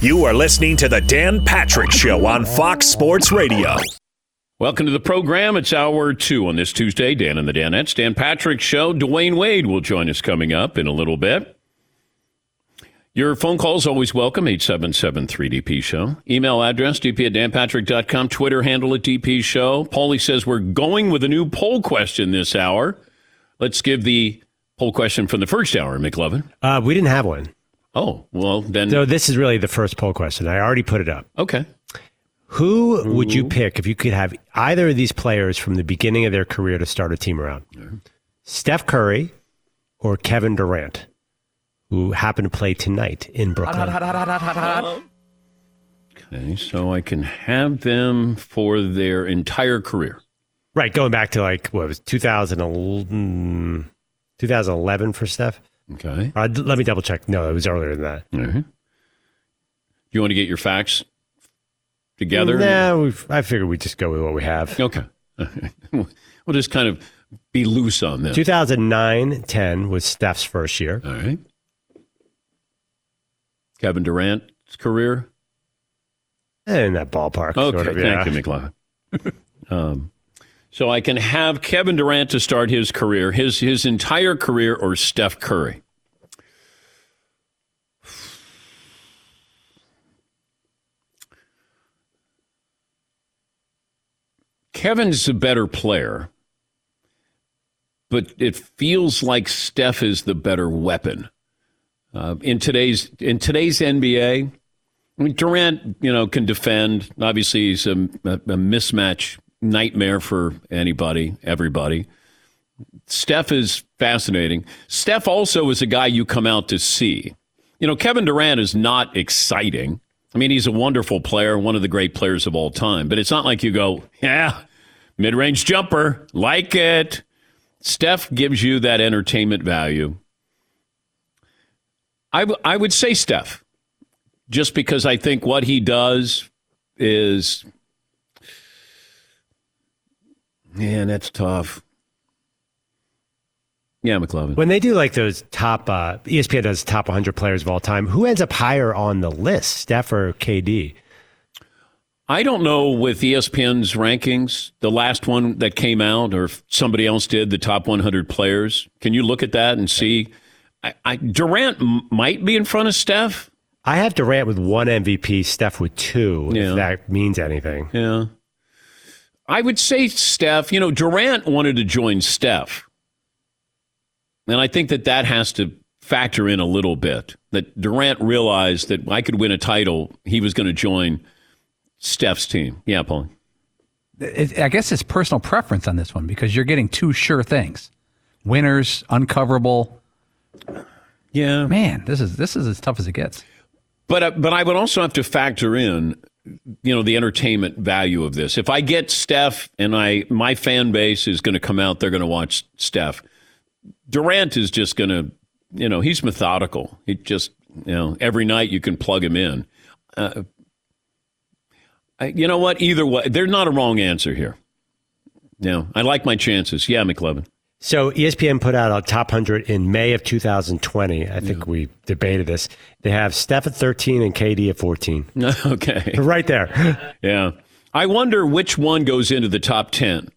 You are listening to the Dan Patrick Show on Fox Sports Radio. Welcome to the program. It's hour two on this Tuesday. Dan and the Danettes. Dan Patrick Show. Dwyane Wade will join us coming up in a little bit. Your phone calls always welcome, 877-3DP Show. Email address, dp at danpatrick.com. Twitter handle at DP Show. Paulie says we're going with a new poll question this hour. Let's give the poll question from the first hour, McLovin. Uh, we didn't have one. Oh, well, then. So this is really the first poll question. I already put it up. Okay. Who would you pick if you could have either of these players from the beginning of their career to start a team around? Steph Curry or Kevin Durant, who happened to play tonight in Brooklyn? Okay, so I can have them for their entire career. Right, going back to like, what was it, 2011, mm, 2011 for Steph? Okay. Uh, let me double check. No, it was earlier than that. Right. Do you want to get your facts together? Nah, I figured we'd just go with what we have. Okay. we'll just kind of be loose on this. 2009 10 was Steph's first year. All right. Kevin Durant's career. In that ballpark. Okay, sort of, yeah. thank you, McLovin. um, so I can have Kevin Durant to start his career, his his entire career, or Steph Curry. Kevin's a better player, but it feels like Steph is the better weapon uh, in today's in today's NBA. I mean, Durant, you know, can defend. Obviously, he's a, a, a mismatch nightmare for anybody, everybody. Steph is fascinating. Steph also is a guy you come out to see. You know, Kevin Durant is not exciting. I mean, he's a wonderful player, one of the great players of all time, but it's not like you go, yeah, mid range jumper, like it. Steph gives you that entertainment value. I, w- I would say Steph, just because I think what he does is, man, that's tough. Yeah, McLovin. When they do like those top, uh, ESPN does top 100 players of all time, who ends up higher on the list, Steph or KD? I don't know with ESPN's rankings, the last one that came out, or if somebody else did, the top 100 players. Can you look at that and see? I, I, Durant m- might be in front of Steph. I have Durant with one MVP, Steph with two, Yeah. if that means anything. Yeah. I would say Steph, you know, Durant wanted to join Steph. And I think that that has to factor in a little bit. That Durant realized that I could win a title, he was going to join Steph's team. Yeah, Paul. I guess it's personal preference on this one because you're getting two sure things: winners, uncoverable. Yeah, man, this is this is as tough as it gets. But uh, but I would also have to factor in, you know, the entertainment value of this. If I get Steph and I my fan base is going to come out, they're going to watch Steph. Durant is just going to, you know, he's methodical. He just, you know, every night you can plug him in. Uh, I, you know what? Either way, there's not a wrong answer here. No, I like my chances. Yeah, McLovin. So ESPN put out a top 100 in May of 2020. I think we debated this. They have Steph at 13 and KD at 14. Okay. Right there. Yeah. I wonder which one goes into the top 10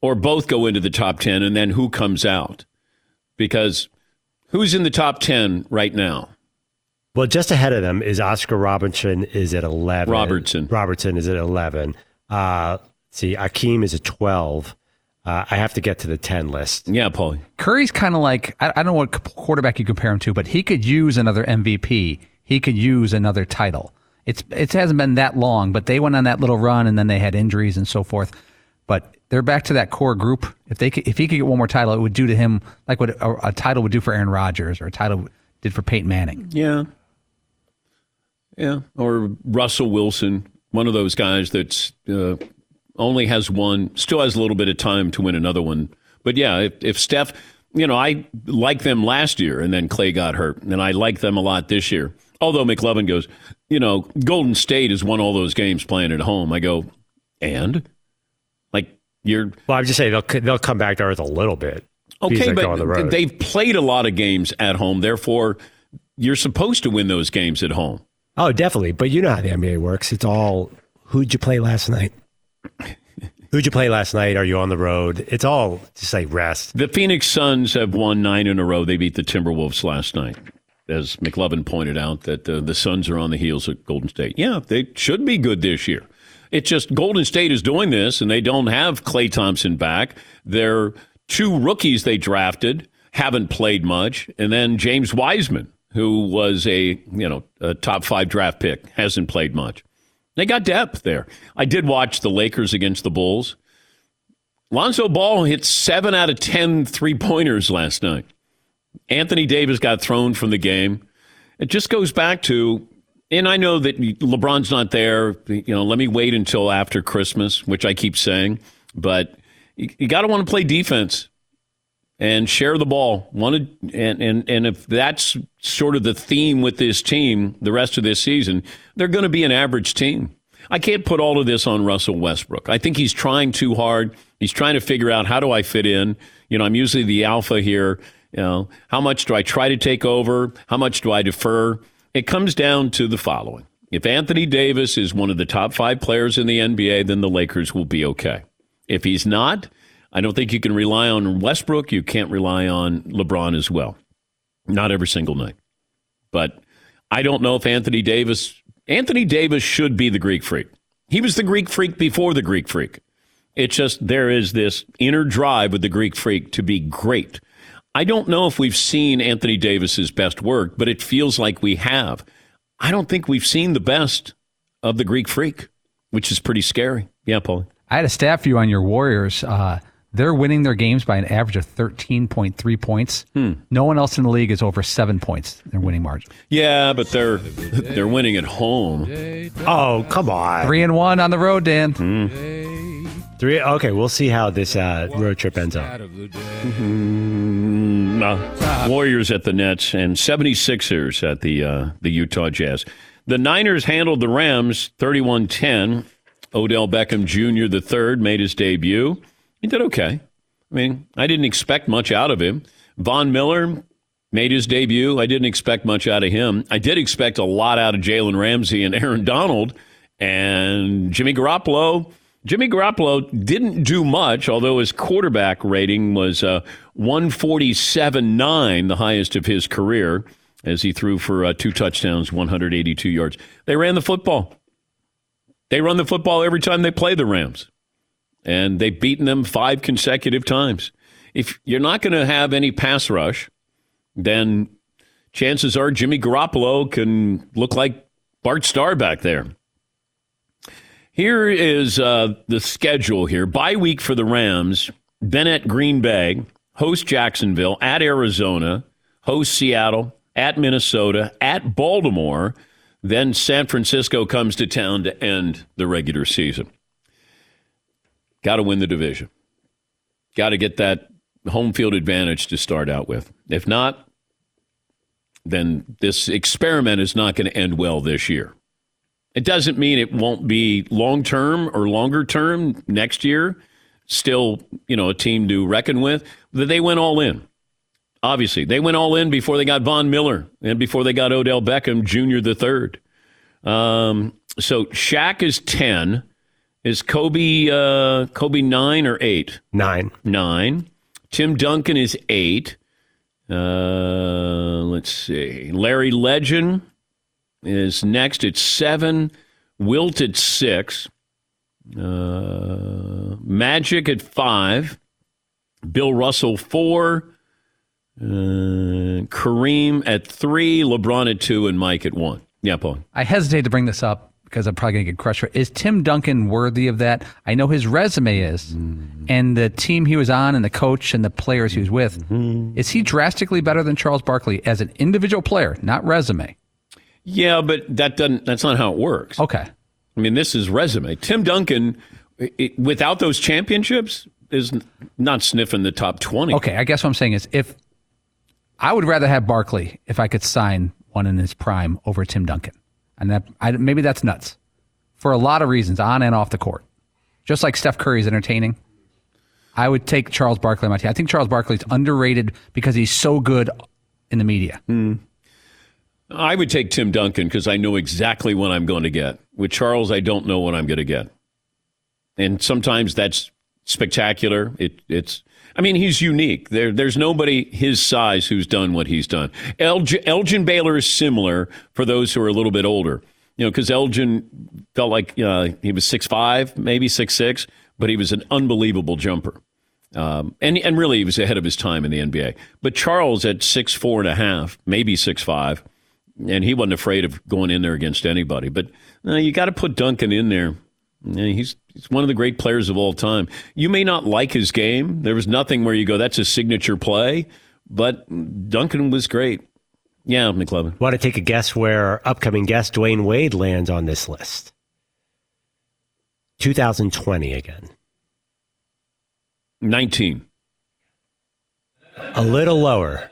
or both go into the top 10 and then who comes out. Because who's in the top 10 right now? Well, just ahead of them is Oscar Robertson is at 11. Robertson. Robertson is at 11. Uh, see, Akeem is at 12. Uh, I have to get to the 10 list. Yeah, Paul. Curry's kind of like I, I don't know what quarterback you compare him to, but he could use another MVP. He could use another title. It's it hasn't been that long, but they went on that little run and then they had injuries and so forth. But they're back to that core group. If they could, if he could get one more title, it would do to him like what a, a title would do for Aaron Rodgers or a title did for Peyton Manning. Yeah. Yeah. Or Russell Wilson, one of those guys that's uh, only has one, still has a little bit of time to win another one. But yeah, if, if Steph, you know, I liked them last year and then Klay got hurt, and I like them a lot this year. Although McLovin goes, you know, Golden State has won all those games playing at home. I go, and? Like, you're. Well, I'm just saying they'll, they'll come back to earth a little bit. Okay, but the they've played a lot of games at home. Therefore, you're supposed to win those games at home. Oh, definitely. But you know how the NBA works. It's all who'd you play last night? Who'd you play last night? Are you on the road? It's all just like rest. The Phoenix Suns have won nine in a row. They beat the Timberwolves last night. As McLovin pointed out, that uh, the Suns are on the heels of Golden State. Yeah, they should be good this year. It's just Golden State is doing this, and they don't have Klay Thompson back. Their two rookies they drafted haven't played much, and then James Wiseman, who was a you know a top five draft pick, hasn't played much. They got depth there. I did watch the Lakers against the Bulls. Lonzo Ball hit seven out of 10 three pointers last night. Anthony Davis got thrown from the game. It just goes back to, and I know that LeBron's not there. You know, let me wait until after Christmas, which I keep saying, but you, you got to want to play defense and share the ball. Wanted and, and and if that's sort of the theme with this team the rest of this season, they're going to be an average team. I can't put all of this on Russell Westbrook. I think he's trying too hard. He's trying to figure out how do I fit in. You know, I'm usually the alpha here. You know, how much do I try to take over? How much do I defer? It comes down to the following. If Anthony Davis is one of the top five players in the NBA, then the Lakers will be okay. If he's not, I don't think you can rely on Westbrook. You can't rely on LeBron as well. Not every single night. But I don't know if Anthony Davis Anthony Davis should be the Greek freak. He was the Greek freak before the Greek freak. It's just there is this inner drive with the Greek freak to be great. I don't know if we've seen Anthony Davis's best work, but it feels like we have. I don't think we've seen the best of the Greek freak, which is pretty scary. Yeah, Paul. I had a staff you on your Warriors. Uh, they're winning their games by an average of 13.3 points. Hmm. No one else in the league is over seven points. Their winning margin. Yeah, but they're they're winning at home. Oh, come on. Three and one on the road, Dan. Three. Okay, we'll see how this uh, road trip ends up. Mm, uh, Warriors at the Nets and 76ers at the uh, the Utah Jazz. The Niners handled the Rams 31-10. Odell Beckham Jr. the third made his debut. He did okay. I mean, I didn't expect much out of him. Von Miller made his debut. I didn't expect much out of him. I did expect a lot out of Jalen Ramsey and Aaron Donald and Jimmy Garoppolo. Jimmy Garoppolo didn't do much, although his quarterback rating was uh, 147.9, the highest of his career, as he threw for uh, two touchdowns, 182 yards. They ran the football. They run the football every time they play the Rams and they've beaten them five consecutive times. If you're not going to have any pass rush, then chances are Jimmy Garoppolo can look like Bart Starr back there. Here is uh, the schedule here. Bye week for the Rams, then at Green Bay, host Jacksonville, at Arizona, host Seattle, at Minnesota, at Baltimore, then San Francisco comes to town to end the regular season. Got to win the division. Got to get that home field advantage to start out with. If not, then this experiment is not going to end well this year. It doesn't mean it won't be long term or longer term next year. Still, you know, a team to reckon with. That they went all in. Obviously, they went all in before they got Von Miller and before they got Odell Beckham Jr. the third. Um, so Shaq is ten. Is Kobe uh, Kobe nine or eight? Nine. Nine. Tim Duncan is eight. Uh, let's see. Larry Legend is next at seven. Wilt at six. Uh, Magic at five. Bill Russell four. Uh, Kareem at three. LeBron at two, and Mike at one. Yeah, Paul. I hesitate to bring this up because I'm probably going to get crushed for it. Is Tim Duncan worthy of that? I know his resume is, Mm-hmm. and the team he was on, and the coach and the players he was with. Mm-hmm. Is he drastically better than Charles Barkley as an individual player, not resume? Yeah, but that doesn't. That's not how it works. Okay. I mean, this is resume. Tim Duncan, it, without those championships, is not sniffing the top twenty. Okay. I guess what I'm saying is if I would rather have Barkley if I could sign one in his prime over Tim Duncan. And that I, maybe that's nuts for a lot of reasons on and off the court. Just like Steph Curry is entertaining, I would take Charles Barkley on my team. I think Charles Barkley's underrated because he's so good in the media. Hmm. I would take Tim Duncan because I know exactly what I'm going to get. With Charles, I don't know what I'm going to get, and sometimes that's spectacular. It, it's, I mean, he's unique. There, there's nobody his size who's done what he's done. Elgin, Elgin Baylor is similar for those who are a little bit older. You know, because Elgin felt like uh, he was six five, maybe six six, but he was an unbelievable jumper. Um, and and really, he was ahead of his time in the NBA. But Charles at six four and a half, maybe six five, and he wasn't afraid of going in there against anybody. But uh, you got to put Duncan in there. He's he's one of the great players of all time. You may not like his game. There was nothing where you go, that's a signature play. But Duncan was great. Yeah, McLovin. Want to take a guess where our upcoming guest Dwyane Wade lands on this list? 2020 again. 19. A little lower.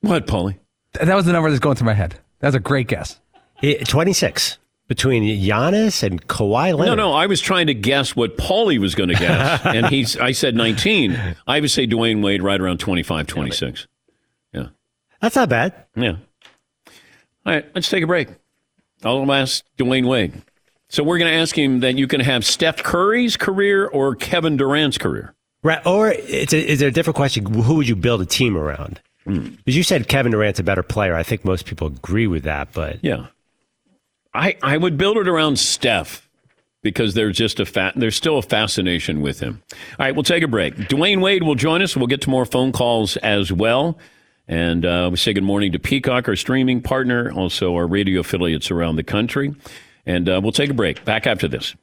What, Paulie? That was the number that's going through my head. That was a great guess. It, 26 between Giannis and Kawhi Leonard. No, no, I was trying to guess what Paulie was going to guess, and he's. I said 19. I would say Dwyane Wade right around 25, 26. Yeah, that's not bad. Yeah. All right, let's take a break. I'll ask Dwyane Wade. So we're going to ask him that you can have Steph Curry's career or Kevin Durant's career. Right, or it's a, is it a different question? Who would you build a team around? Because mm. you said Kevin Durant's a better player. I think most people agree with that, but yeah, I, I would build it around Steph because there's just a fa- there's still a fascination with him. All right, we'll take a break. Dwyane Wade will join us. We'll get to more phone calls as well. And uh, we say good morning to Peacock, our streaming partner, also our radio affiliates around the country. And uh, we'll take a break. Back after this.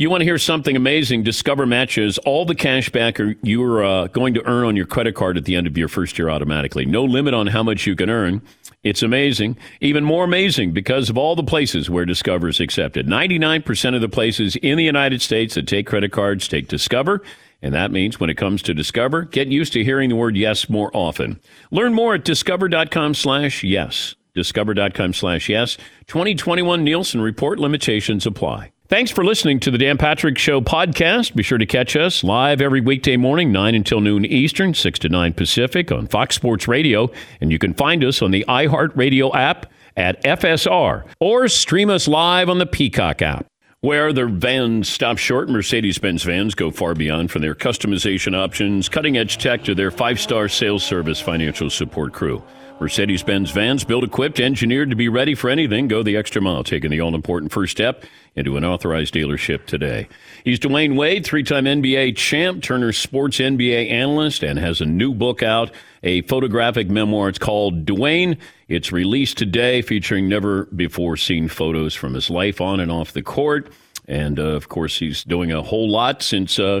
You want to hear something amazing? Discover matches all the cash back you're uh, going to earn on your credit card at the end of your first year automatically. No limit on how much you can earn. It's amazing. Even more amazing because of all the places where Discover is accepted. 99% of the places in the United States that take credit cards take Discover. And that means when it comes to Discover, get used to hearing the word yes more often. Learn more at discover.com slash yes. Discover.com slash yes. 2021 Nielsen Report limitations apply. Thanks for listening to the Dan Patrick Show podcast. Be sure to catch us live every weekday morning, 9 until noon Eastern, 6 to 9 Pacific on Fox Sports Radio. And you can find us on the iHeartRadio app at FSR or stream us live on the Peacock app. Where their vans stop short, Mercedes Benz vans go far beyond from their customization options, cutting edge tech to their five star sales service financial support crew. Mercedes Benz vans built, equipped, engineered to be ready for anything. Go the extra mile, taking the all important first step into an authorized dealership today. He's Dwyane Wade, three time NBA champ, Turner Sports NBA analyst, and has a new book out, a photographic memoir. It's called Dwyane. It's released today, featuring never before seen photos from his life on and off the court. And uh, of course, he's doing a whole lot since. Uh,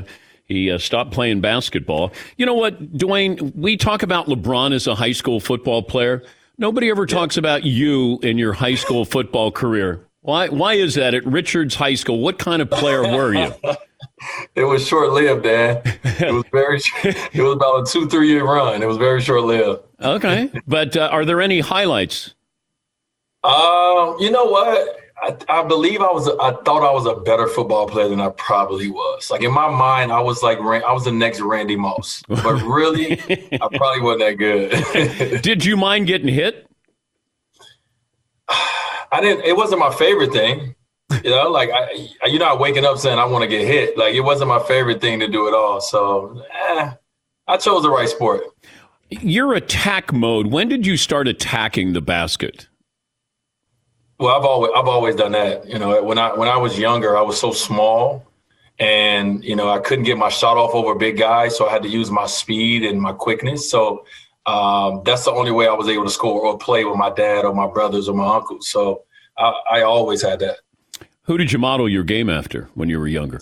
he uh, stopped playing basketball. You know what, Dwyane? We talk about LeBron as a high school football player. Nobody ever talks about you in your high school football career. Why? Why is that at Richards High School? What kind of player were you? it was short lived, Dan. It was very. it was about a two three year run. It was very short lived. Okay, but uh, are there any highlights? Um, you know what? I, I, believe I was. I thought I was a better football player than I probably was. Like in my mind, I was like I was the next Randy Moss, but really, I probably wasn't that good. Did you mind getting hit? I didn't. It wasn't my favorite thing. You know, like I, you're not waking up saying I want to get hit. Like it wasn't my favorite thing to do at all. So, eh, I chose the right sport. Your attack mode. When did you start attacking the basket? Well, I've always I've always done that. You know, when I when I was younger, I was so small, and you know I couldn't get my shot off over big guys, so I had to use my speed and my quickness. So um, that's the only way I was able to score or play with my dad or my brothers or my uncles. So I, I always had that. Who did you model your game after when you were younger?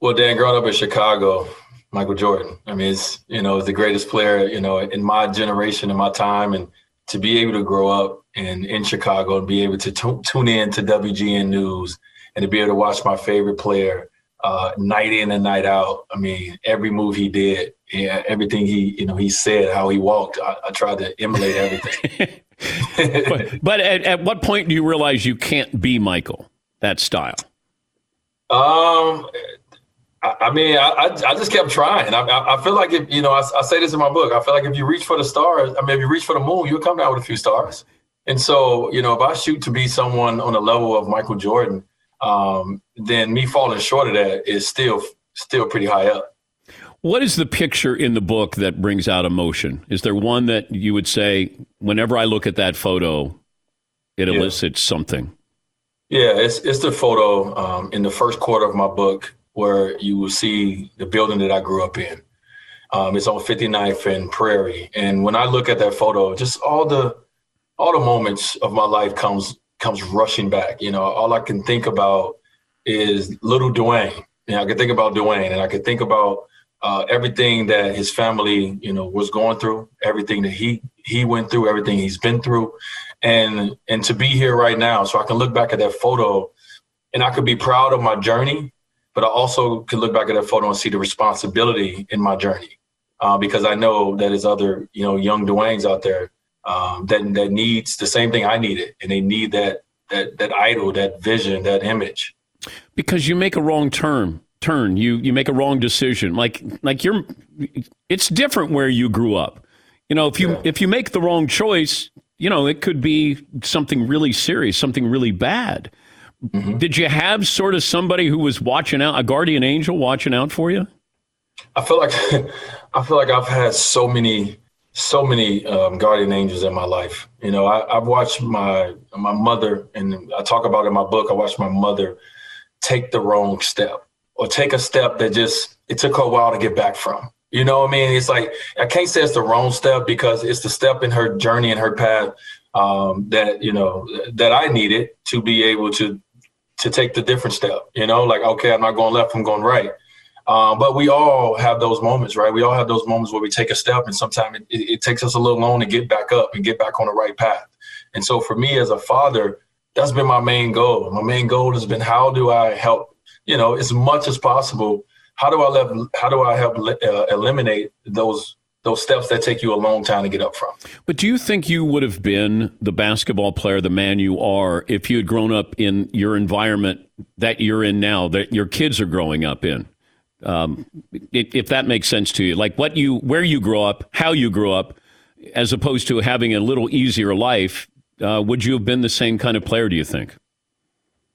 Well, Dan, growing up in Chicago, Michael Jordan. I mean, it's you know the greatest player you know in my generation, in my time, and to be able to grow up in in Chicago and be able to t- tune in to WGN News and to be able to watch my favorite player uh, night in and night out. I mean, every move he did, yeah, everything he you know he said, how he walked, I, I tried to emulate everything. but, but at, at what point do you realize you can't be Michael that style? Um, I, mean, I, I just kept trying. I, I feel like if you know, I, I, say this in my book. I feel like if you reach for the stars, I mean, if you reach for the moon, you'll come down with a few stars. And so, you know, if I shoot to be someone on the level of Michael Jordan, um, then me falling short of that is still still pretty high up. What is the picture in the book that brings out emotion? Is there one that you would say, whenever I look at that photo, it yeah. elicits something? Yeah, it's it's the photo um, in the first quarter of my book where you will see the building that I grew up in. Um, it's on 59th and Prairie, and when I look at that photo, just all the all the moments of my life comes comes rushing back. You know, all I can think about is little Dwyane. You know, I can think about Dwyane, and I can think about uh, everything that his family, you know, was going through, everything that he he went through, everything he's been through, and and to be here right now, so I can look back at that photo, and I could be proud of my journey, but I also can look back at that photo and see the responsibility in my journey, uh, because I know that there's other you know young Dwyane's out there um, that that needs the same thing I needed, and they need that that that idol, that vision, that image. Because you make a wrong turn turn you you make a wrong decision like like you're it's different where you grew up you know if you yeah. if you make the wrong choice you know it could be something really serious something really bad mm-hmm. did you have sort of somebody who was watching out a guardian angel watching out for you i feel like i feel like i've had so many so many um, guardian angels in my life you know I, i've watched my my mother and i talk about in my book i watched my mother take the wrong step or take a step that just it took her a while to get back from. You know what I mean? It's like I can't say it's the wrong step because it's the step in her journey and her path um, that you know that I needed to be able to to take the different step. You know, like okay, I'm not going left, I'm going right. Um, but we all have those moments, right? We all have those moments where we take a step, and sometimes it, it, it takes us a little long to get back up and get back on the right path. And so, for me as a father, that's been my main goal. My main goal has been how do I help you know, as much as possible. How do I let, how do I help uh, eliminate those those steps that take you a long time to get up from? But do you think you would have been the basketball player, the man you are, if you had grown up in your environment that you're in now, that your kids are growing up in? Um, if that makes sense to you, like what you, where you grow up, how you grew up, as opposed to having a little easier life, uh, would you have been the same kind of player? Do you think?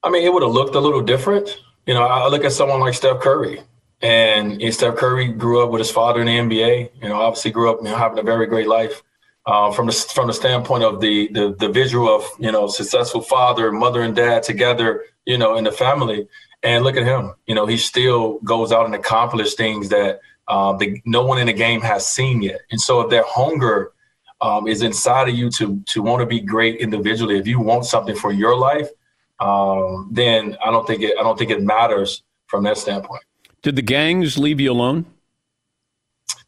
I mean, it would have looked a little different you know, I look at someone like Steph Curry, and know, Steph Curry grew up with his father in the NBA. You know, obviously grew up you know, having a very great life. Uh, from the from the standpoint of the, the the visual of you know successful father, mother, and dad together, you know, in the family. And look at him. You know, he still goes out and accomplishes things that um, the, no one in the game has seen yet. And so, if their hunger um, is inside of you to to want to be great individually, if you want something for your life, um, then I don't think it I don't think it matters from that standpoint. Did the gangs leave you alone?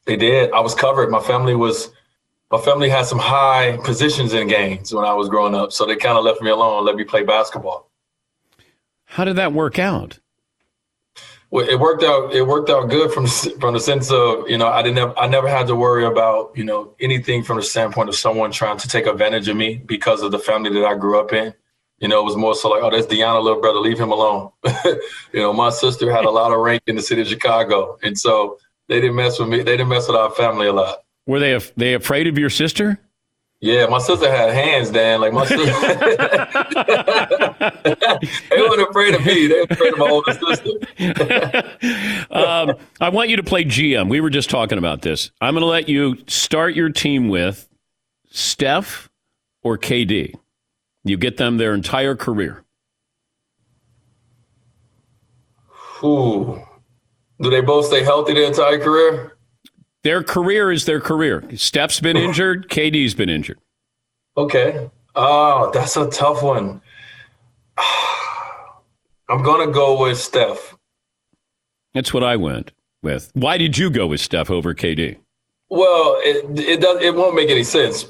They did. I was covered. My family was my family had some high positions in gangs when I was growing up, so they kind of left me alone, let me play basketball. How did that work out? Well, it worked out. It worked out good from from the sense of you know I didn't have, I never had to worry about you know anything from the standpoint of someone trying to take advantage of me because of the family that I grew up in. You know, it was more so like, oh, that's Deanna, little brother, leave him alone. you know, my sister had a lot of rank in the city of Chicago, and so they didn't mess with me. They didn't mess with our family a lot. Were they af- they afraid of your sister? Yeah, my sister had hands, Dan. Like my sister, they weren't afraid of me. They were afraid of my older sister. um, I want you to play GM. We were just talking about this. I'm going to let you start your team with Steph or KD. You get them their entire career. Ooh. Do they both stay healthy their entire career? Their career is their career. Steph's been injured, KD's been injured. Okay. Oh, that's a tough one. I'm going to go with Steph. That's what I went with. Why did you go with Steph over KD? Well, it it does it won't make any sense.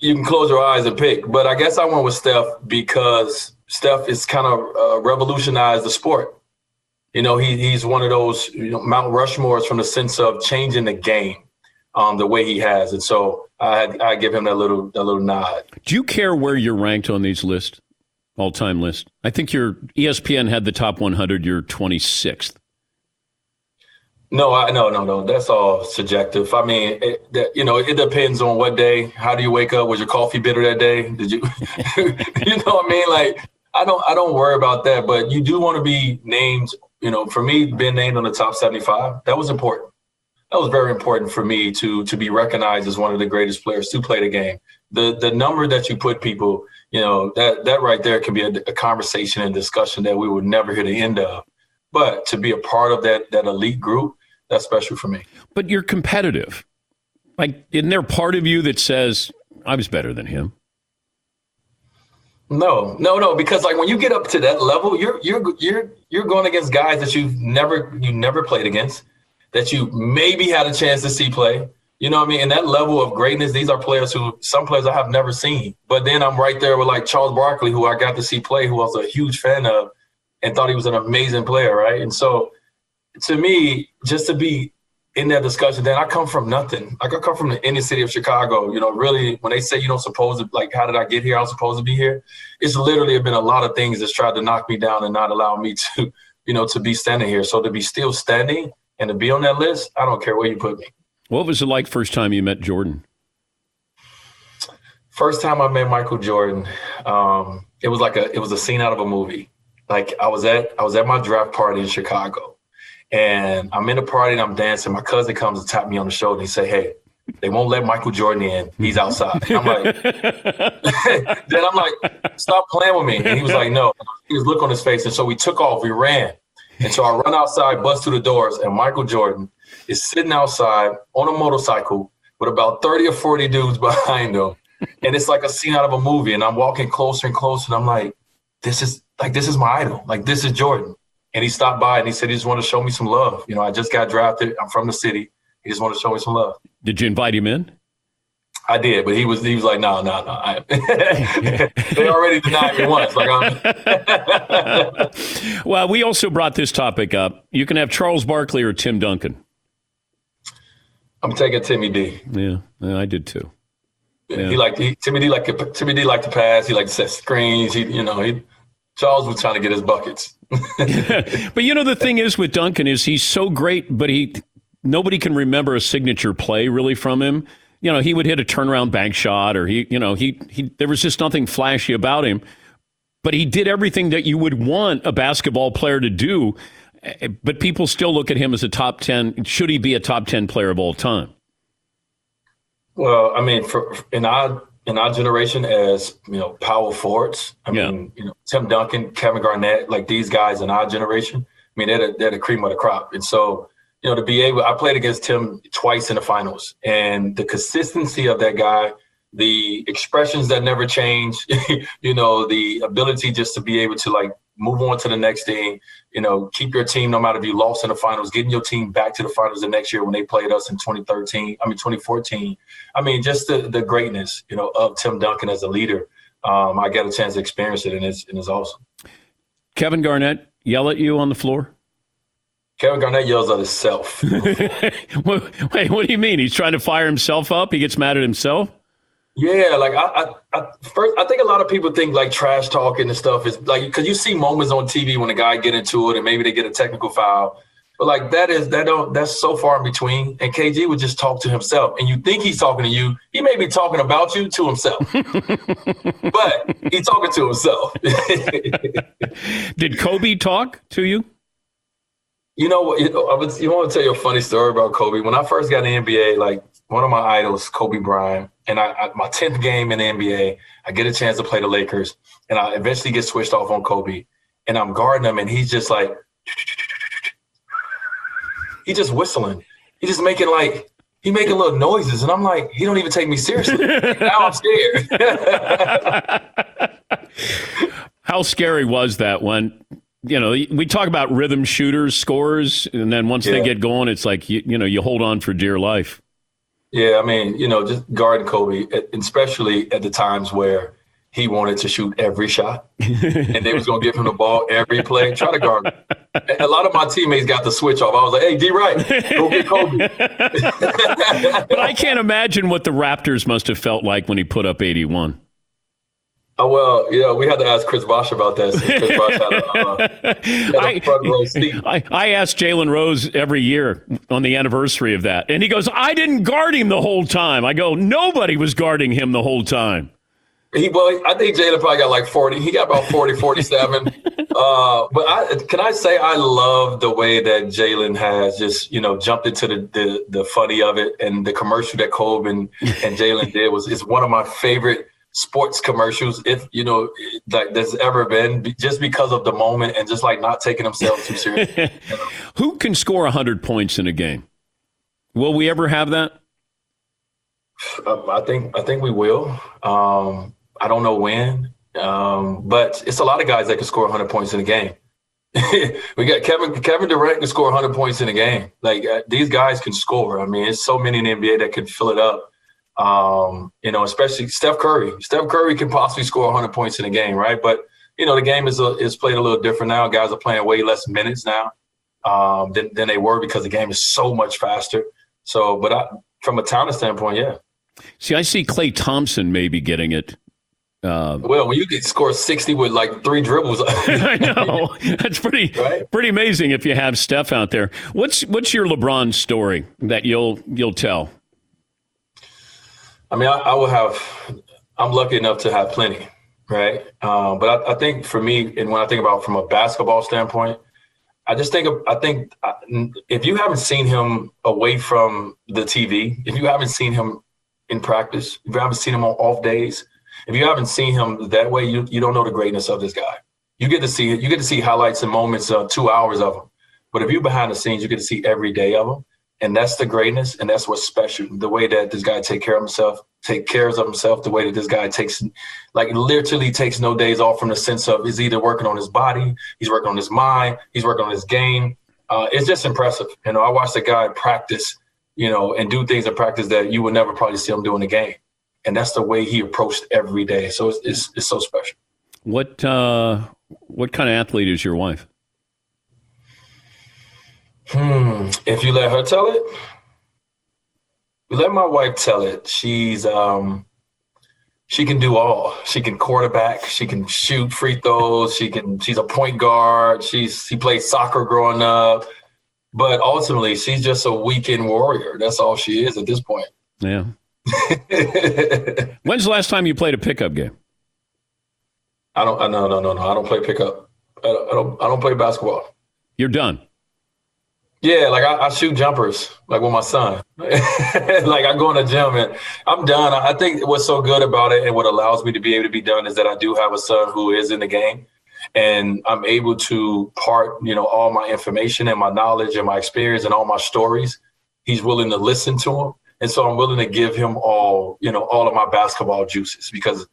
You can close your eyes and pick, but I guess I went with Steph because Steph is kind of uh, revolutionized the sport. You know, he he's one of those you know, Mount Rushmores from the sense of changing the game, um, the way he has, and so I I give him that little that little nod. Do you care where you're ranked on these lists, all time list? I think your ESPN had the top 100. You're 26th. No, I no no no. That's all subjective. I mean, it, that, you know, it depends on what day. How do you wake up? Was your coffee bitter that day? Did you, you know what I mean? Like, I don't I don't worry about that. But you do want to be named. You know, for me, being named on the top seventy-five, that was important. That was very important for me to to be recognized as one of the greatest players to play the game. The the number that you put people, you know, that that right there can be a, a conversation and discussion that we would never hear the end of. But to be a part of that that elite group, that's special for me. But you're competitive. Like, isn't there part of you that says, I was better than him? No, no, no, because like when you get up to that level, you're you're you're you're going against guys that you've never you never played against, that you maybe had a chance to see play. You know what I mean? And that level of greatness, these are players who some players I have never seen. But then I'm right there with like Charles Barkley, who I got to see play, who I was a huge fan of and thought he was an amazing player, right? And so to me, just to be in that discussion, then I come from nothing. Like I come from the inner city of Chicago. You know, really, when they say you don't supposed to, like, how did I get here? I was supposed to be here. It's literally been a lot of things that's tried to knock me down and not allow me to, you know, to be standing here. So to be still standing and to be on that list, I don't care where you put me. What was it like first time you met Jordan? First time I met Michael Jordan, um, it was like a it was a scene out of a movie. Like I was at I was at my draft party in Chicago and I'm in a party and I'm dancing. My cousin comes and tap me on the shoulder and he say, "Hey, they won't let Michael Jordan in. He's outside." And I'm like, then I'm like, "Stop playing with me." And he was like, "No." He was look on his face, and so we took off. We ran, and so I run outside, bust through the doors, and Michael Jordan is sitting outside on a motorcycle with about 30 or 40 dudes behind him. And it's like a scene out of a movie. And I'm walking closer and closer, and I'm like, "This is like this is my idol. Like this is Jordan." And he stopped by and he said he just wanted to show me some love. You know, I just got drafted. I'm from the city. He just wanted to show me some love. Did you invite him in? I did, but he was he was like, no, no, no. they already denied me once. Like, well, we also brought this topic up. You can have Charles Barkley or Tim Duncan. I'm taking Timmy D. Yeah, yeah I did too. Yeah. He liked he, Timmy D like Timmy D liked to pass. He liked to set screens. He, you know, he Charles was trying to get his buckets. But you know the thing is with Duncan is he's so great, but he nobody can remember a signature play really from him. You know, he would hit a turnaround bank shot, or he, you know, he he there was just nothing flashy about him. But he did everything that you would want a basketball player to do. Eh, but people still look at him as a top ten. Should he be a top ten player of all time? Well, I mean, for in our in our generation as you know power forwards. I yeah. mean, you know, Tim Duncan, Kevin Garnett, like these guys in our generation. I mean, they're the, they're the cream of the crop, and so you know to be able, I played against Tim twice in the finals, and the consistency of that guy, the expressions that never change, you know, the ability just to be able to like move on to the next thing, you know, keep your team no matter if you lost in the finals, getting your team back to the finals the next year when they played us in 2013, I mean 2014. I mean, just the, the greatness, you know, of Tim Duncan as a leader. Um, I got a chance to experience it and it's and it's awesome. Kevin Garnett yell at you on the floor? Kevin Garnett yells at himself. Wait, what do you mean? He's trying to fire himself up? He gets mad at himself? Yeah, like I, I, I, first, I think a lot of people think like trash talking and stuff is like because you see moments on TV when a guy get into it and maybe they get a technical foul, but like that is that don't that's so far in between. And KG would just talk to himself, and you think he's talking to you, he may be talking about you to himself, but he's talking to himself. Did Kobe talk to you? You know what? You, know, I was, you want to tell you a funny story about Kobe? When I first got in the NBA, like one of my idols, Kobe Bryant, and I, I, my tenth game in the NBA, I get a chance to play the Lakers, and I eventually get switched off on Kobe, and I'm guarding him, and he's just like, he's just whistling, he's just making like he making little noises, and I'm like, he don't even take me seriously. now I'm scared. How scary was that when you know we talk about rhythm shooters, scores, and then once yeah. they get going, it's like you, you know you hold on for dear life. Yeah, I mean, you know, just guarding Kobe, eh, especially at the times where he wanted to shoot every shot, and they was gonna give him the ball every play. Try to guard. Him. A lot of my teammates got the switch off. I was like, "Hey, D. Wright, go get Kobe." but I can't imagine what the Raptors must have felt like when he put up eighty-one. Oh well, yeah, we had to ask Chris Bosh about that. Chris Bosh had a, uh, I, front row seat. I, I ask Jalen Rose every year on the anniversary of that, and he goes, "I didn't guard him the whole time." I go, "Nobody was guarding him the whole time." He well, I think Jalen probably got like 40. He got about 40, 47. uh, but I can I say I love the way that Jalen has just, you know, jumped into the, the the funny of it and the commercial that and, and Jalen did was is one of my favorite sports commercials if you know like there's ever been just because of the moment and just like not taking themselves too seriously. Who can score 100 points in a game? Will we ever have that? Um, I think I think we will. Um, I don't know when, um, but it's a lot of guys that can score 100 points in a game. we got Kevin Kevin Durant can score 100 points in a game. Like uh, these guys can score. I mean, it's so many in the NBA that can fill it up. Um, you know, especially Steph Curry. Steph Curry can possibly score 100 points in a game, right? But you know, the game is a, is played a little different now. Guys are playing way less minutes now um, than, than they were because the game is so much faster. So, but I, from a talent standpoint, yeah. See, I see Klay Thompson maybe getting it. Uh, well, when you can score sixty with like three dribbles, I know that's pretty Right? pretty amazing. If you have Steph out there, what's what's your LeBron story that you'll you'll tell? I mean, I, I will have. I'm lucky enough to have plenty, right? Um, but I, I think for me, and when I think about from a basketball standpoint, I just think of, I think if you haven't seen him away from the TV, if you haven't seen him in practice, if you haven't seen him on off days, if you haven't seen him that way, you you don't know the greatness of this guy. You get to see you get to see highlights and moments, uh, two hours of him. But if you're behind the scenes, you get to see every day of him, and that's the greatness, and that's what's special. The way that this guy take care of himself, take cares of himself. The way that this guy takes, like, literally takes no days off from the sense of he's either working on his body, he's working on his mind, he's working on his game. Uh, it's just impressive. You know, I watched the guy practice, you know, and do things in practice that you would never probably see him do in the game and that's the way he approached every day. So it's it's, it's so special. What uh, what kind of athlete is your wife? Hmm. If you let her tell it, you let my wife tell it. She's um, she can do all. She can quarterback. She can shoot free throws. She can. She's a point guard. She's she played soccer growing up, but ultimately she's just a weekend warrior. That's all she is at this point. Yeah. When's the last time you played a pickup game? I don't. I, no, no, no, no. I don't play pickup. I don't. I don't, I don't play basketball. You're done. Yeah, like I, I shoot jumpers, like with my son. like I go in the gym and I'm done. I think what's so good about it and what allows me to be able to be done is that I do have a son who is in the game, and I'm able to part, you know, all my information and my knowledge and my experience and all my stories. He's willing to listen to them and so I'm willing to give him all, you know, all of my basketball juices because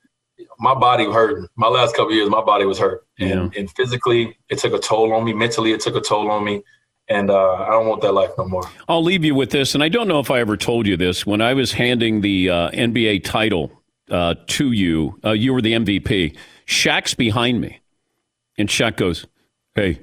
my body hurting. My last couple years, my body was hurt, and, and physically, it took a toll on me. Mentally, it took a toll on me, and uh, I don't want that life no more. I'll leave you with this, and I don't know if I ever told you this. When I was handing the uh, NBA title uh, to you, uh, you were the MVP. Shaq's behind me, and Shaq goes, "Hey,"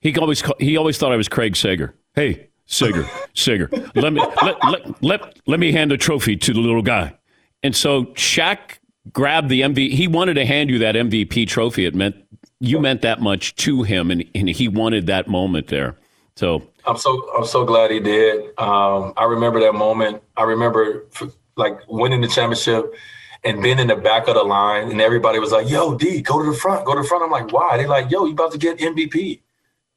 he always he always thought I was Craig Sager. Hey, Sager, Sager, let me let, let, let, let me hand the trophy to the little guy. And so Shaq grabbed the MVP. He wanted to hand you that MVP trophy. It meant you meant that much to him, and, and he wanted that moment there. So I'm so I'm so glad he did. Um, I remember that moment. I remember like winning the championship and being in the back of the line, and everybody was like, "Yo, D, go to the front, go to the front." I'm like, "Why?" They're like, "Yo, you about to get MVP."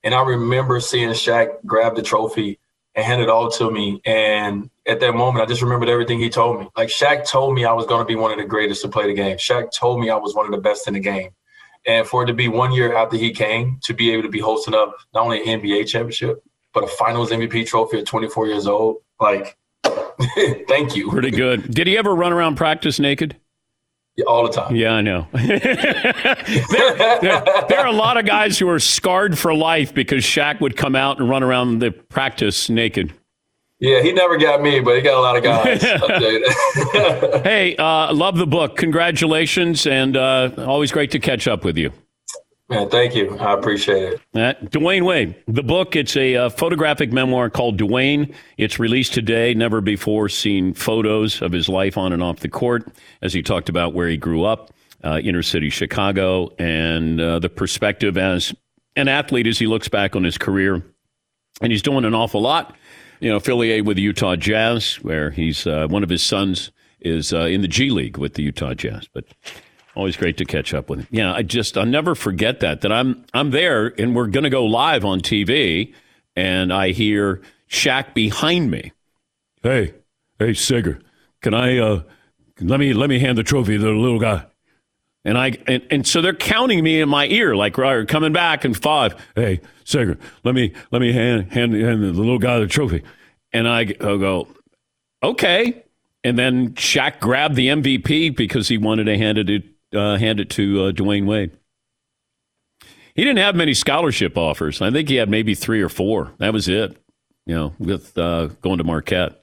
And I remember seeing Shaq grab the trophy and hand it all to me. And at that moment, I just remembered everything he told me. Like Shaq told me I was going to be one of the greatest to play the game. Shaq told me I was one of the best in the game. And for it to be one year after he came to be able to be hosting up not only an NBA championship, but a finals MVP trophy at 24 years old, like, thank you. pretty good. Did he ever run around practice naked? All the time. Yeah, I know. there, there- there are a lot of guys who are scarred for life because Shaq would come out and run around the practice naked. Yeah, he never got me, but he got a lot of guys. I'll tell you that. Hey, uh, love the book. Congratulations, and uh, always great to catch up with you. Man, thank you. I appreciate it. Uh, Dwyane Wade, the book, it's a uh, photographic memoir called Dwyane. It's released today. Never before seen photos of his life on and off the court as he talked about where he grew up. uh, inner city Chicago, and uh, the perspective as an athlete as he looks back on his career. And he's doing an awful lot, you know, affiliated with the Utah Jazz, where he's uh, one of his sons is uh, in the G League with the Utah Jazz. But always great to catch up with him. Yeah, I just I'll never forget that that I'm I'm there and we're going to go live on TV, and I hear Shaq behind me. Hey, hey, Sager, can I uh, let me let me hand the trophy to the little guy. And I and, and so they're counting me in my ear, like right, coming back in five. Hey, Sager, let me let me hand hand, hand the little guy the trophy. And I I'll go, okay. And then Shaq grabbed the MVP because he wanted to hand it uh, hand it to uh, Dwyane Wade. He didn't have many scholarship offers. I think he had maybe three or four. That was it. You know, with uh, going to Marquette.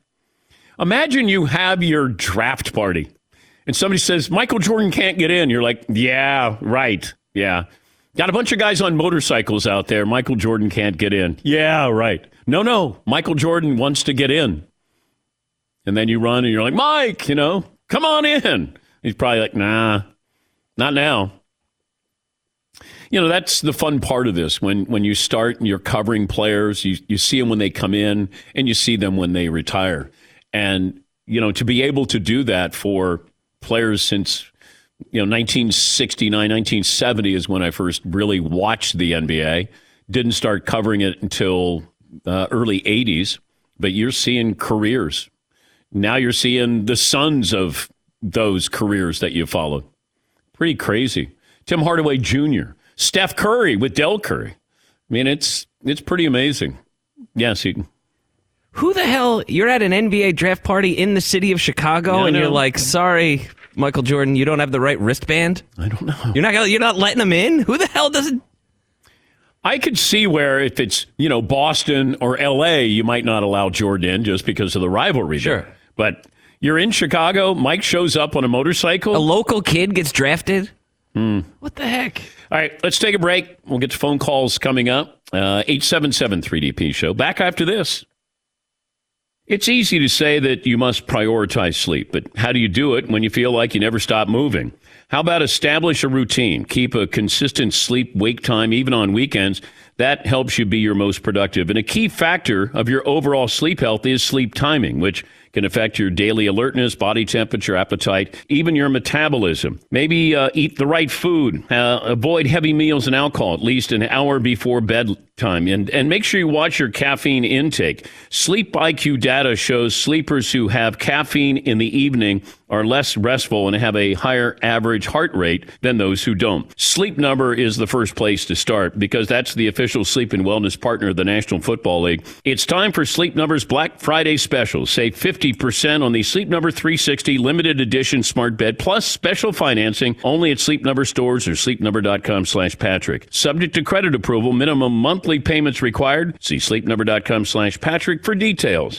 Imagine you have your draft party and somebody says, Michael Jordan can't get in. You're like, yeah, right. Yeah. Got a bunch of guys on motorcycles out there. Michael Jordan can't get in. Yeah, right. No, no. Michael Jordan wants to get in. And then you run and you're like, Mike, you know, come on in. He's probably like, nah, not now. You know, that's the fun part of this. When when you start and you're covering players, you, you see them when they come in and you see them when they retire. And, you know, to be able to do that for players since you know 1969 1970 is when i first really watched the nba didn't start covering it until uh, early 80s but you're seeing careers. Now you're seeing the sons of those careers that you followed. Pretty crazy. Tim hardaway jr steph curry with dell curry. I mean it's it's pretty amazing. Yes Eaton. Who the hell? You're at an NBA draft party in the city of Chicago, I and you're like, "Sorry, Michael Jordan, you don't have the right wristband. i don't know You're not. You're not letting him in. Who the hell doesn't? I could see where if it's, you know, Boston or LA, you might not allow Jordan in just because of the rivalry. there. Sure. But you're in Chicago, Mike shows up on a motorcycle. A local kid gets drafted. Hmm. What the heck? All right, let's take a break. We'll get to phone calls coming up. Uh, 877 3DP show. Back after this. It's easy to say that you must prioritize sleep, but how do you do it when you feel like you never stop moving? How about establish a routine? Keep a consistent sleep wake time even on weekends. That helps you be your most productive. And a key factor of your overall sleep health is sleep timing, which can affect your daily alertness, body temperature, appetite, even your metabolism. Maybe uh, eat the right food, uh, avoid heavy meals and alcohol at least an hour before bedtime, and, and make sure you watch your caffeine intake. Sleep IQ data shows sleepers who have caffeine in the evening are less restful and have a higher average heart rate than those who don't. Sleep Number is the first place to start because that's the official sleep and wellness partner of the National Football League. It's time for Sleep Number's Black Friday special. Save 50% on the Sleep Number 360 limited edition smart bed plus special financing only at Sleep Number stores or sleepnumber.com slash Patrick. Subject to credit approval, minimum monthly payments required. See sleepnumber.com slash Patrick for details.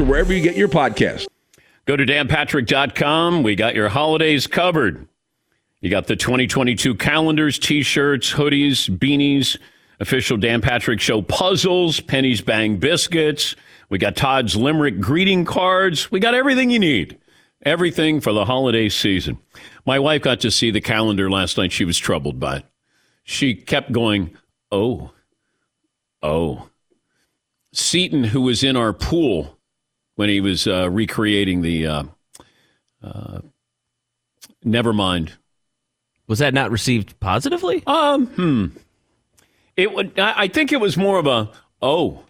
or wherever you get your podcast. Go to danpatrick.com. We got your holidays covered. You got the 2022 calendars, t shirts, hoodies, beanies, official Dan Patrick Show puzzles, Penny's Bang biscuits. We got Todd's Limerick greeting cards. We got everything you need. Everything for the holiday season. My wife got to see the calendar last night. She was troubled by it. She kept going, Oh, oh. Seton, who was in our pool when he was uh, recreating the uh, uh, never mind Was that not received positively? um hmm it would I, I think it was more of a oh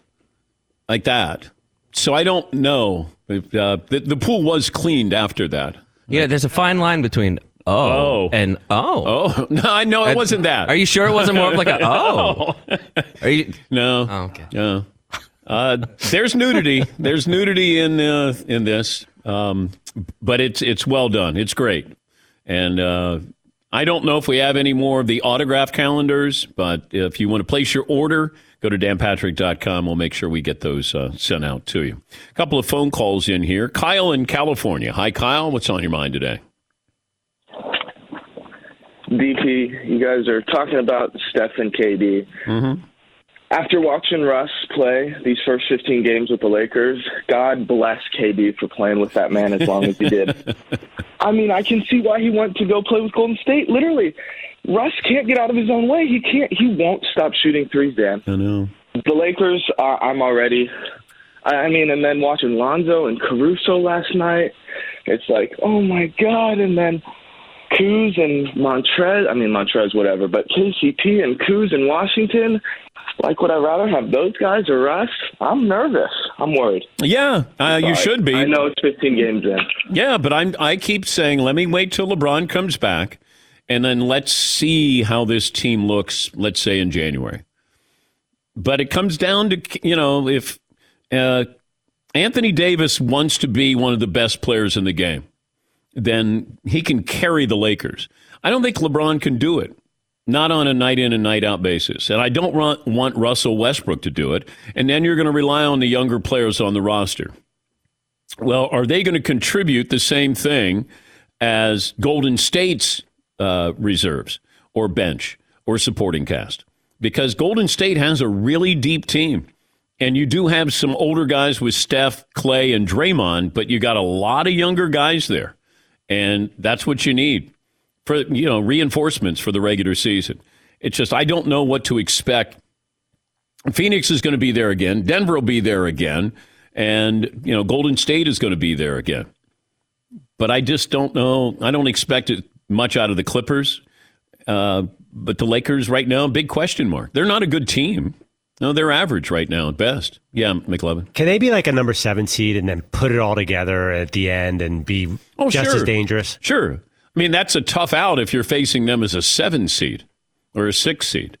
like that so i don't know if, uh, the, the pool was cleaned after that Yeah, there's a fine line between oh, Oh. and oh. Oh no, I know it wasn't that. Are you sure it wasn't more of like a oh? Are you? No. Oh, okay. No. Uh, there's nudity. There's nudity in uh, in this, um, but it's it's well done. It's great, and uh, I don't know if we have any more of the autograph calendars, but if you want to place your order, go to danpatrick.com. We'll make sure we get those uh, sent out to you. A couple of phone calls in here. Kyle in California. Hi, Kyle. What's on your mind today? DP, you guys are talking about Steph and KD. Mm-hmm. After watching Russ play these first 15 games with the Lakers, God bless KD for playing with that man as long as he did. I mean, I can see why he went to go play with Golden State. Literally, Russ can't get out of his own way. He can't. He won't stop shooting threes, Dan. I know. The Lakers, uh, I'm already. I I mean, and then watching Lonzo and Caruso last night, it's like, oh my god! And then Kuz and Montrez. I mean, Montrez, whatever, but KCP and Kuz in Washington. Like, would I rather have those guys or Russ? I'm nervous. I'm worried. Yeah, uh, you should be. I know it's 15 games in. Yeah, but I'm I keep saying let me wait till LeBron comes back and then let's see how this team looks let's say in January. But it comes down to you know if uh, Anthony Davis wants to be one of the best players in the game, then he can carry the Lakers. I don't think LeBron can do it. Not on a night in and night out basis. And I don't want, Russell Westbrook to do it. And then you're going to rely on the younger players on the roster. Well, are they going to contribute the same thing as Golden State's uh, reserves or bench or supporting cast? Because Golden State has a really deep team. And you do have some older guys with Steph, Klay, and Draymond, but you got a lot of younger guys there. And that's what you need for, you know, reinforcements for the regular season. It's just, I don't know what to expect. Phoenix is going to be there again. Denver will be there again. And, you know, Golden State is going to be there again. But I just don't know. I don't expect it much out of the Clippers. Uh, but the Lakers right now, big question mark. They're not a good team. No, they're average right now at best. Yeah, McLovin. Can they be like a number seven seed and then put it all together at the end and be Oh, just sure. as dangerous? Sure. I mean, that's a tough out if you're facing them as a seven seed or a six seed.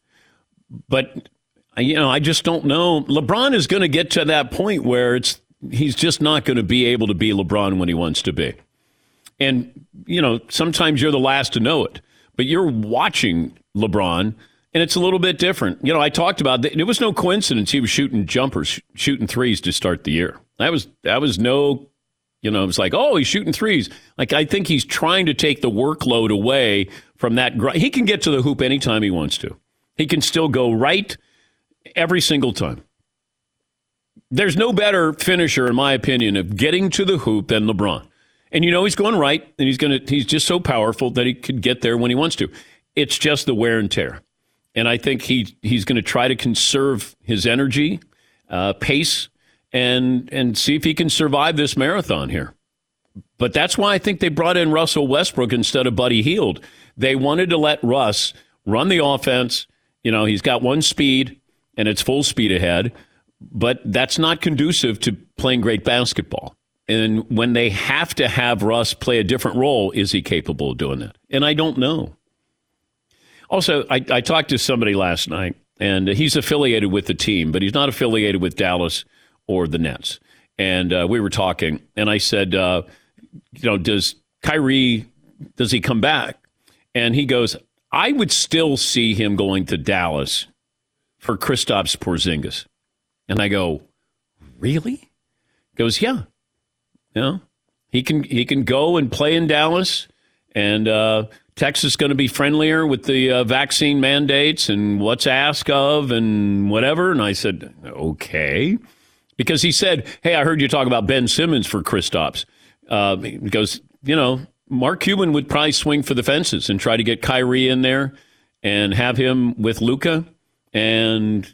But, you know, I just don't know. LeBron is going to get to that point where it's he's just not going to be able to be LeBron when he wants to be. And, you know, sometimes you're the last to know it, but you're watching LeBron and it's a little bit different. You know, I talked about it was no coincidence he was shooting jumpers, shooting threes to start the year. That was that was no you know, it was like, oh, he's shooting threes. Like, I think he's trying to take the workload away from that. Gr- he can get to the hoop anytime he wants to. He can still go right every single time. There's no better finisher, in my opinion, of getting to the hoop than LeBron. And you know he's going right, and he's to. He's just so powerful that he could get there when he wants to. It's just the wear and tear, and I think he he's going to try to conserve his energy, uh, pace, and and see if he can survive this marathon here. But that's why I think they brought in Russell Westbrook instead of Buddy Hield. They wanted to let Russ run the offense. You know, he's got one speed and it's full speed ahead, but that's not conducive to playing great basketball. And when they have to have Russ play a different role, is he capable of doing that? And I don't know. Also, I, I talked to somebody last night, and he's affiliated with the team, but he's not affiliated with Dallas or the Nets. And uh, we were talking, and I said, uh, you know, does Kyrie, does he come back? And he goes, I would still see him going to Dallas for Kristaps Porzingis. And I go, really? He goes, yeah. Know, he can he can go and play in Dallas, and uh, Texas going to be friendlier with the uh, vaccine mandates and what's asked of and whatever. And I said, okay, because he said, hey, I heard you talk about Ben Simmons for Kristaps. Uh, he goes, you know, Mark Cuban would probably swing for the fences and try to get Kyrie in there and have him with Luka and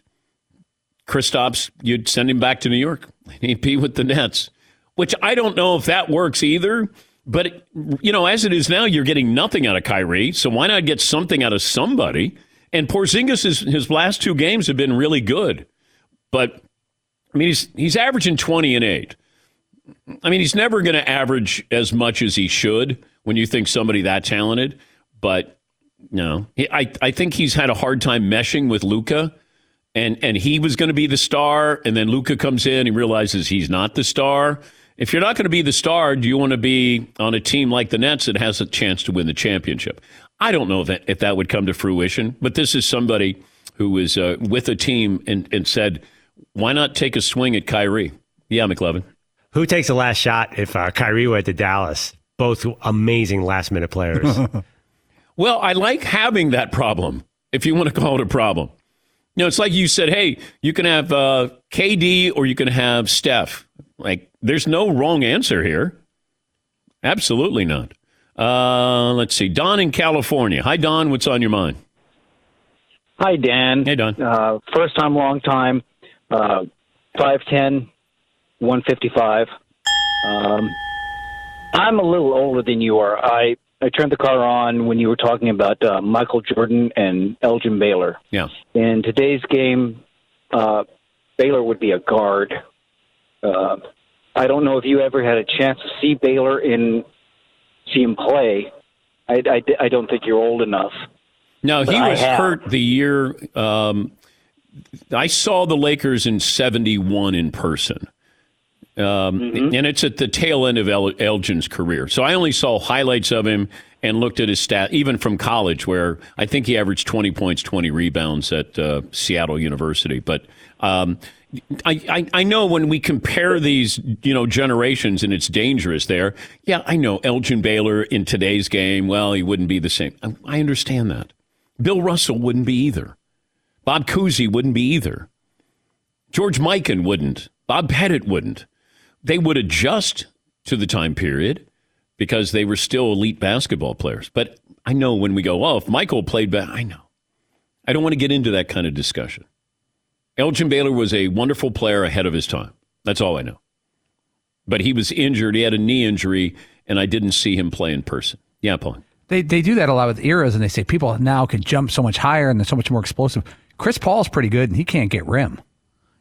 Kristaps. You'd send him back to New York. He'd be with the Nets which I don't know if that works either. But, you know, as it is now, you're getting nothing out of Kyrie. So why not get something out of somebody? And Porzingis, is, his last two games have been really good. But, I mean, he's, he's averaging 20 and 8. I mean, he's never going to average as much as he should when you think somebody that talented. But no, He- I I think he's had a hard time meshing with Luka, and and he was going to be the star, and then Luka comes in, he realizes he's not the star. If you're not going to be the star, do you want to be on a team like the Nets that has a chance to win the championship? I don't know if that, if that would come to fruition, but this is somebody who was uh, with a team and, and said, why not take a swing at Kyrie? Yeah, McLovin. Who takes the last shot if uh, Kyrie went to Dallas? Both amazing last minute players. Well, I like having that problem, if you want to call it a problem. You know, it's like you said, hey, you can have uh, KD or you can have Steph. Like, there's no wrong answer here. Absolutely not. Uh, let's see. Don in California. Hi, Don. What's on your mind? Hi, Dan. Hey, Don. Uh, first time, long time. Uh, 5'10, 155. Um, I'm a little older than you are. I, I turned the car on when you were talking about uh, Michael Jordan and Elgin Baylor. Yeah. In today's game, uh, Baylor would be a guard. I don't know if you ever had a chance to see Baylor in see him play. I, I, I don't think you're old enough. No, he was hurt the year. Um, I saw the Lakers in 71 in person. Um, Mm-hmm. And it's at the tail end of El- Elgin's career. So I only saw highlights of him and looked at his stat, even from college, where I think he averaged 20 points, 20 rebounds at uh, Seattle University. But um, I, I, I know when we compare these, you know, generations, and it's dangerous there. Yeah, I know Elgin Baylor in today's game. Well, he wouldn't be the same. I, I understand that. Bill Russell wouldn't be either. Bob Cousy wouldn't be either. George Mikan wouldn't. Bob Pettit wouldn't. They would adjust to the time period because they were still elite basketball players. But I know when we go, oh, if Michael played back, I know. I don't want to get into that kind of discussion. Elgin Baylor was a wonderful player ahead of his time. That's all I know. But he was injured. He had a knee injury, and I didn't see him play in person. Yeah, Paul. They they do that a lot with eras, and they say people now can jump so much higher and they're so much more explosive. Chris Paul's pretty good, and he can't get rim.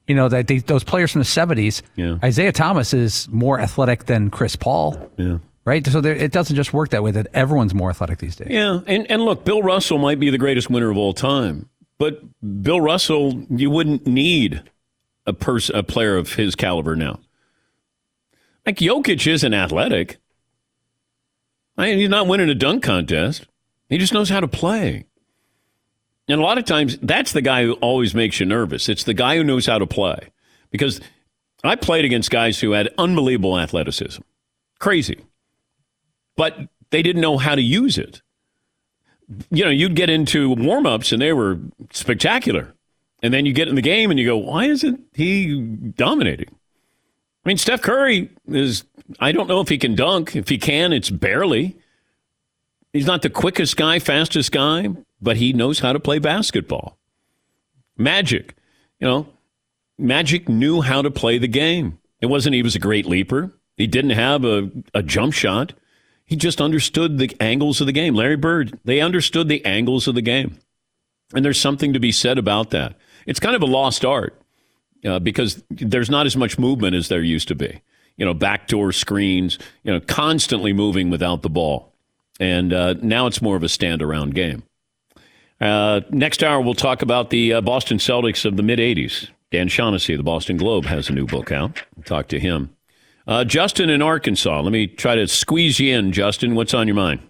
You know that they, those players from the seventies. Yeah. Isiah Thomas is more athletic than Chris Paul. Yeah. Right. So there, it doesn't just work that way. That everyone's more athletic these days. Yeah, and, and look, Bill Russell might be the greatest winner of all time, but Bill Russell, you wouldn't need a person, a player of his caliber now. Like Jokic isn't athletic. I mean, he's not winning a dunk contest. He just knows how to play. And a lot of times, that's the guy who always makes you nervous. It's the guy who knows how to play. Because I played against guys who had unbelievable athleticism, crazy, but they didn't know how to use it you know, you'd get into warm-ups and they were spectacular. And then you get in the game and you go, why isn't he dominating? I mean, Steph Curry is, I don't know if he can dunk. If he can, it's barely. He's not the quickest guy, fastest guy, but he knows how to play basketball. Magic, you know, Magic knew how to play the game. It wasn't he was a great leaper. He didn't have a, a jump shot. He just understood the angles of the game. Larry Bird, they understood the angles of the game. And there's something to be said about that. It's kind of a lost art uh, because there's not as much movement as there used to be. You know, backdoor screens, you know, constantly moving without the ball. And uh, now it's more of a stand around game. Uh, next hour, we'll talk about the uh, Boston Celtics of the mid 80s. Dan Shaughnessy, the Boston Globe, has a new book out. We'll talk to him. Uh, Justin in Arkansas. Let me try to squeeze you in, Justin. What's on your mind?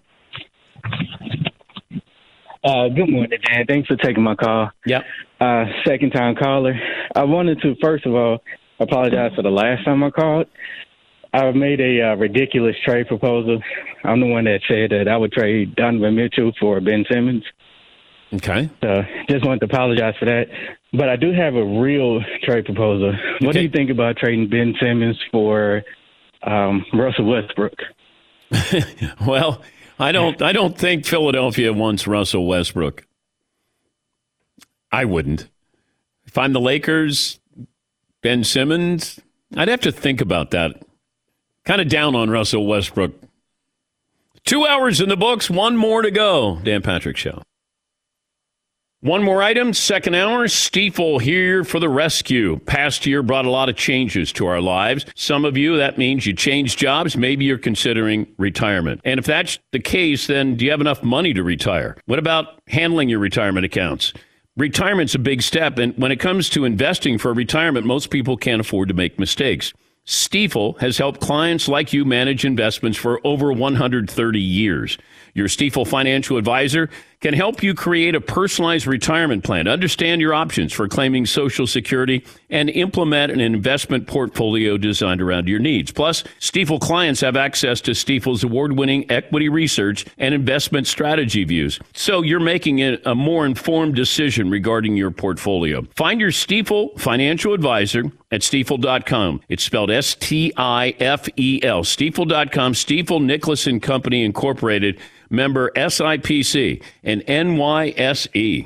Uh, good morning, Dan. Thanks for taking my call. Yep. Uh, second time caller. I wanted to first of all apologize for the last time I called. I made a uh, ridiculous trade proposal. I'm the one that said that I would trade Donovan Mitchell for Ben Simmons. Okay. So just wanted to apologize for that. But I do have a real trade proposal. What do you think about trading Ben Simmons for um, Russell Westbrook? Well, I don't. I don't think Philadelphia wants Russell Westbrook. I wouldn't. If I'm the Lakers, Ben Simmons, I'd have to think about that. Kind of down on Russell Westbrook. Two hours in the books, one more to go. Dan Patrick Show. One more item, second hour, Stifel here for the rescue. Past year brought a lot of changes to our lives. Some of you, that means you changed jobs. Maybe you're considering retirement. And if that's the case, then do you have enough money to retire? What about handling your retirement accounts? Retirement's a big step, and when it comes to investing for retirement, most people can't afford to make mistakes. Stifel has helped clients like you manage investments for over 130 years. Your Stifel financial advisor can help you create a personalized retirement plan, understand your options for claiming Social Security, and implement an investment portfolio designed around your needs. Plus, Stifel clients have access to Stifel's award winning equity research and investment strategy views. So you're making a more informed decision regarding your portfolio. Find your Stifel financial advisor at stifel.com. It's spelled S T I F E L. Stifel.com, Stifel Nicolaus and Company Incorporated member SIPC and NYSE.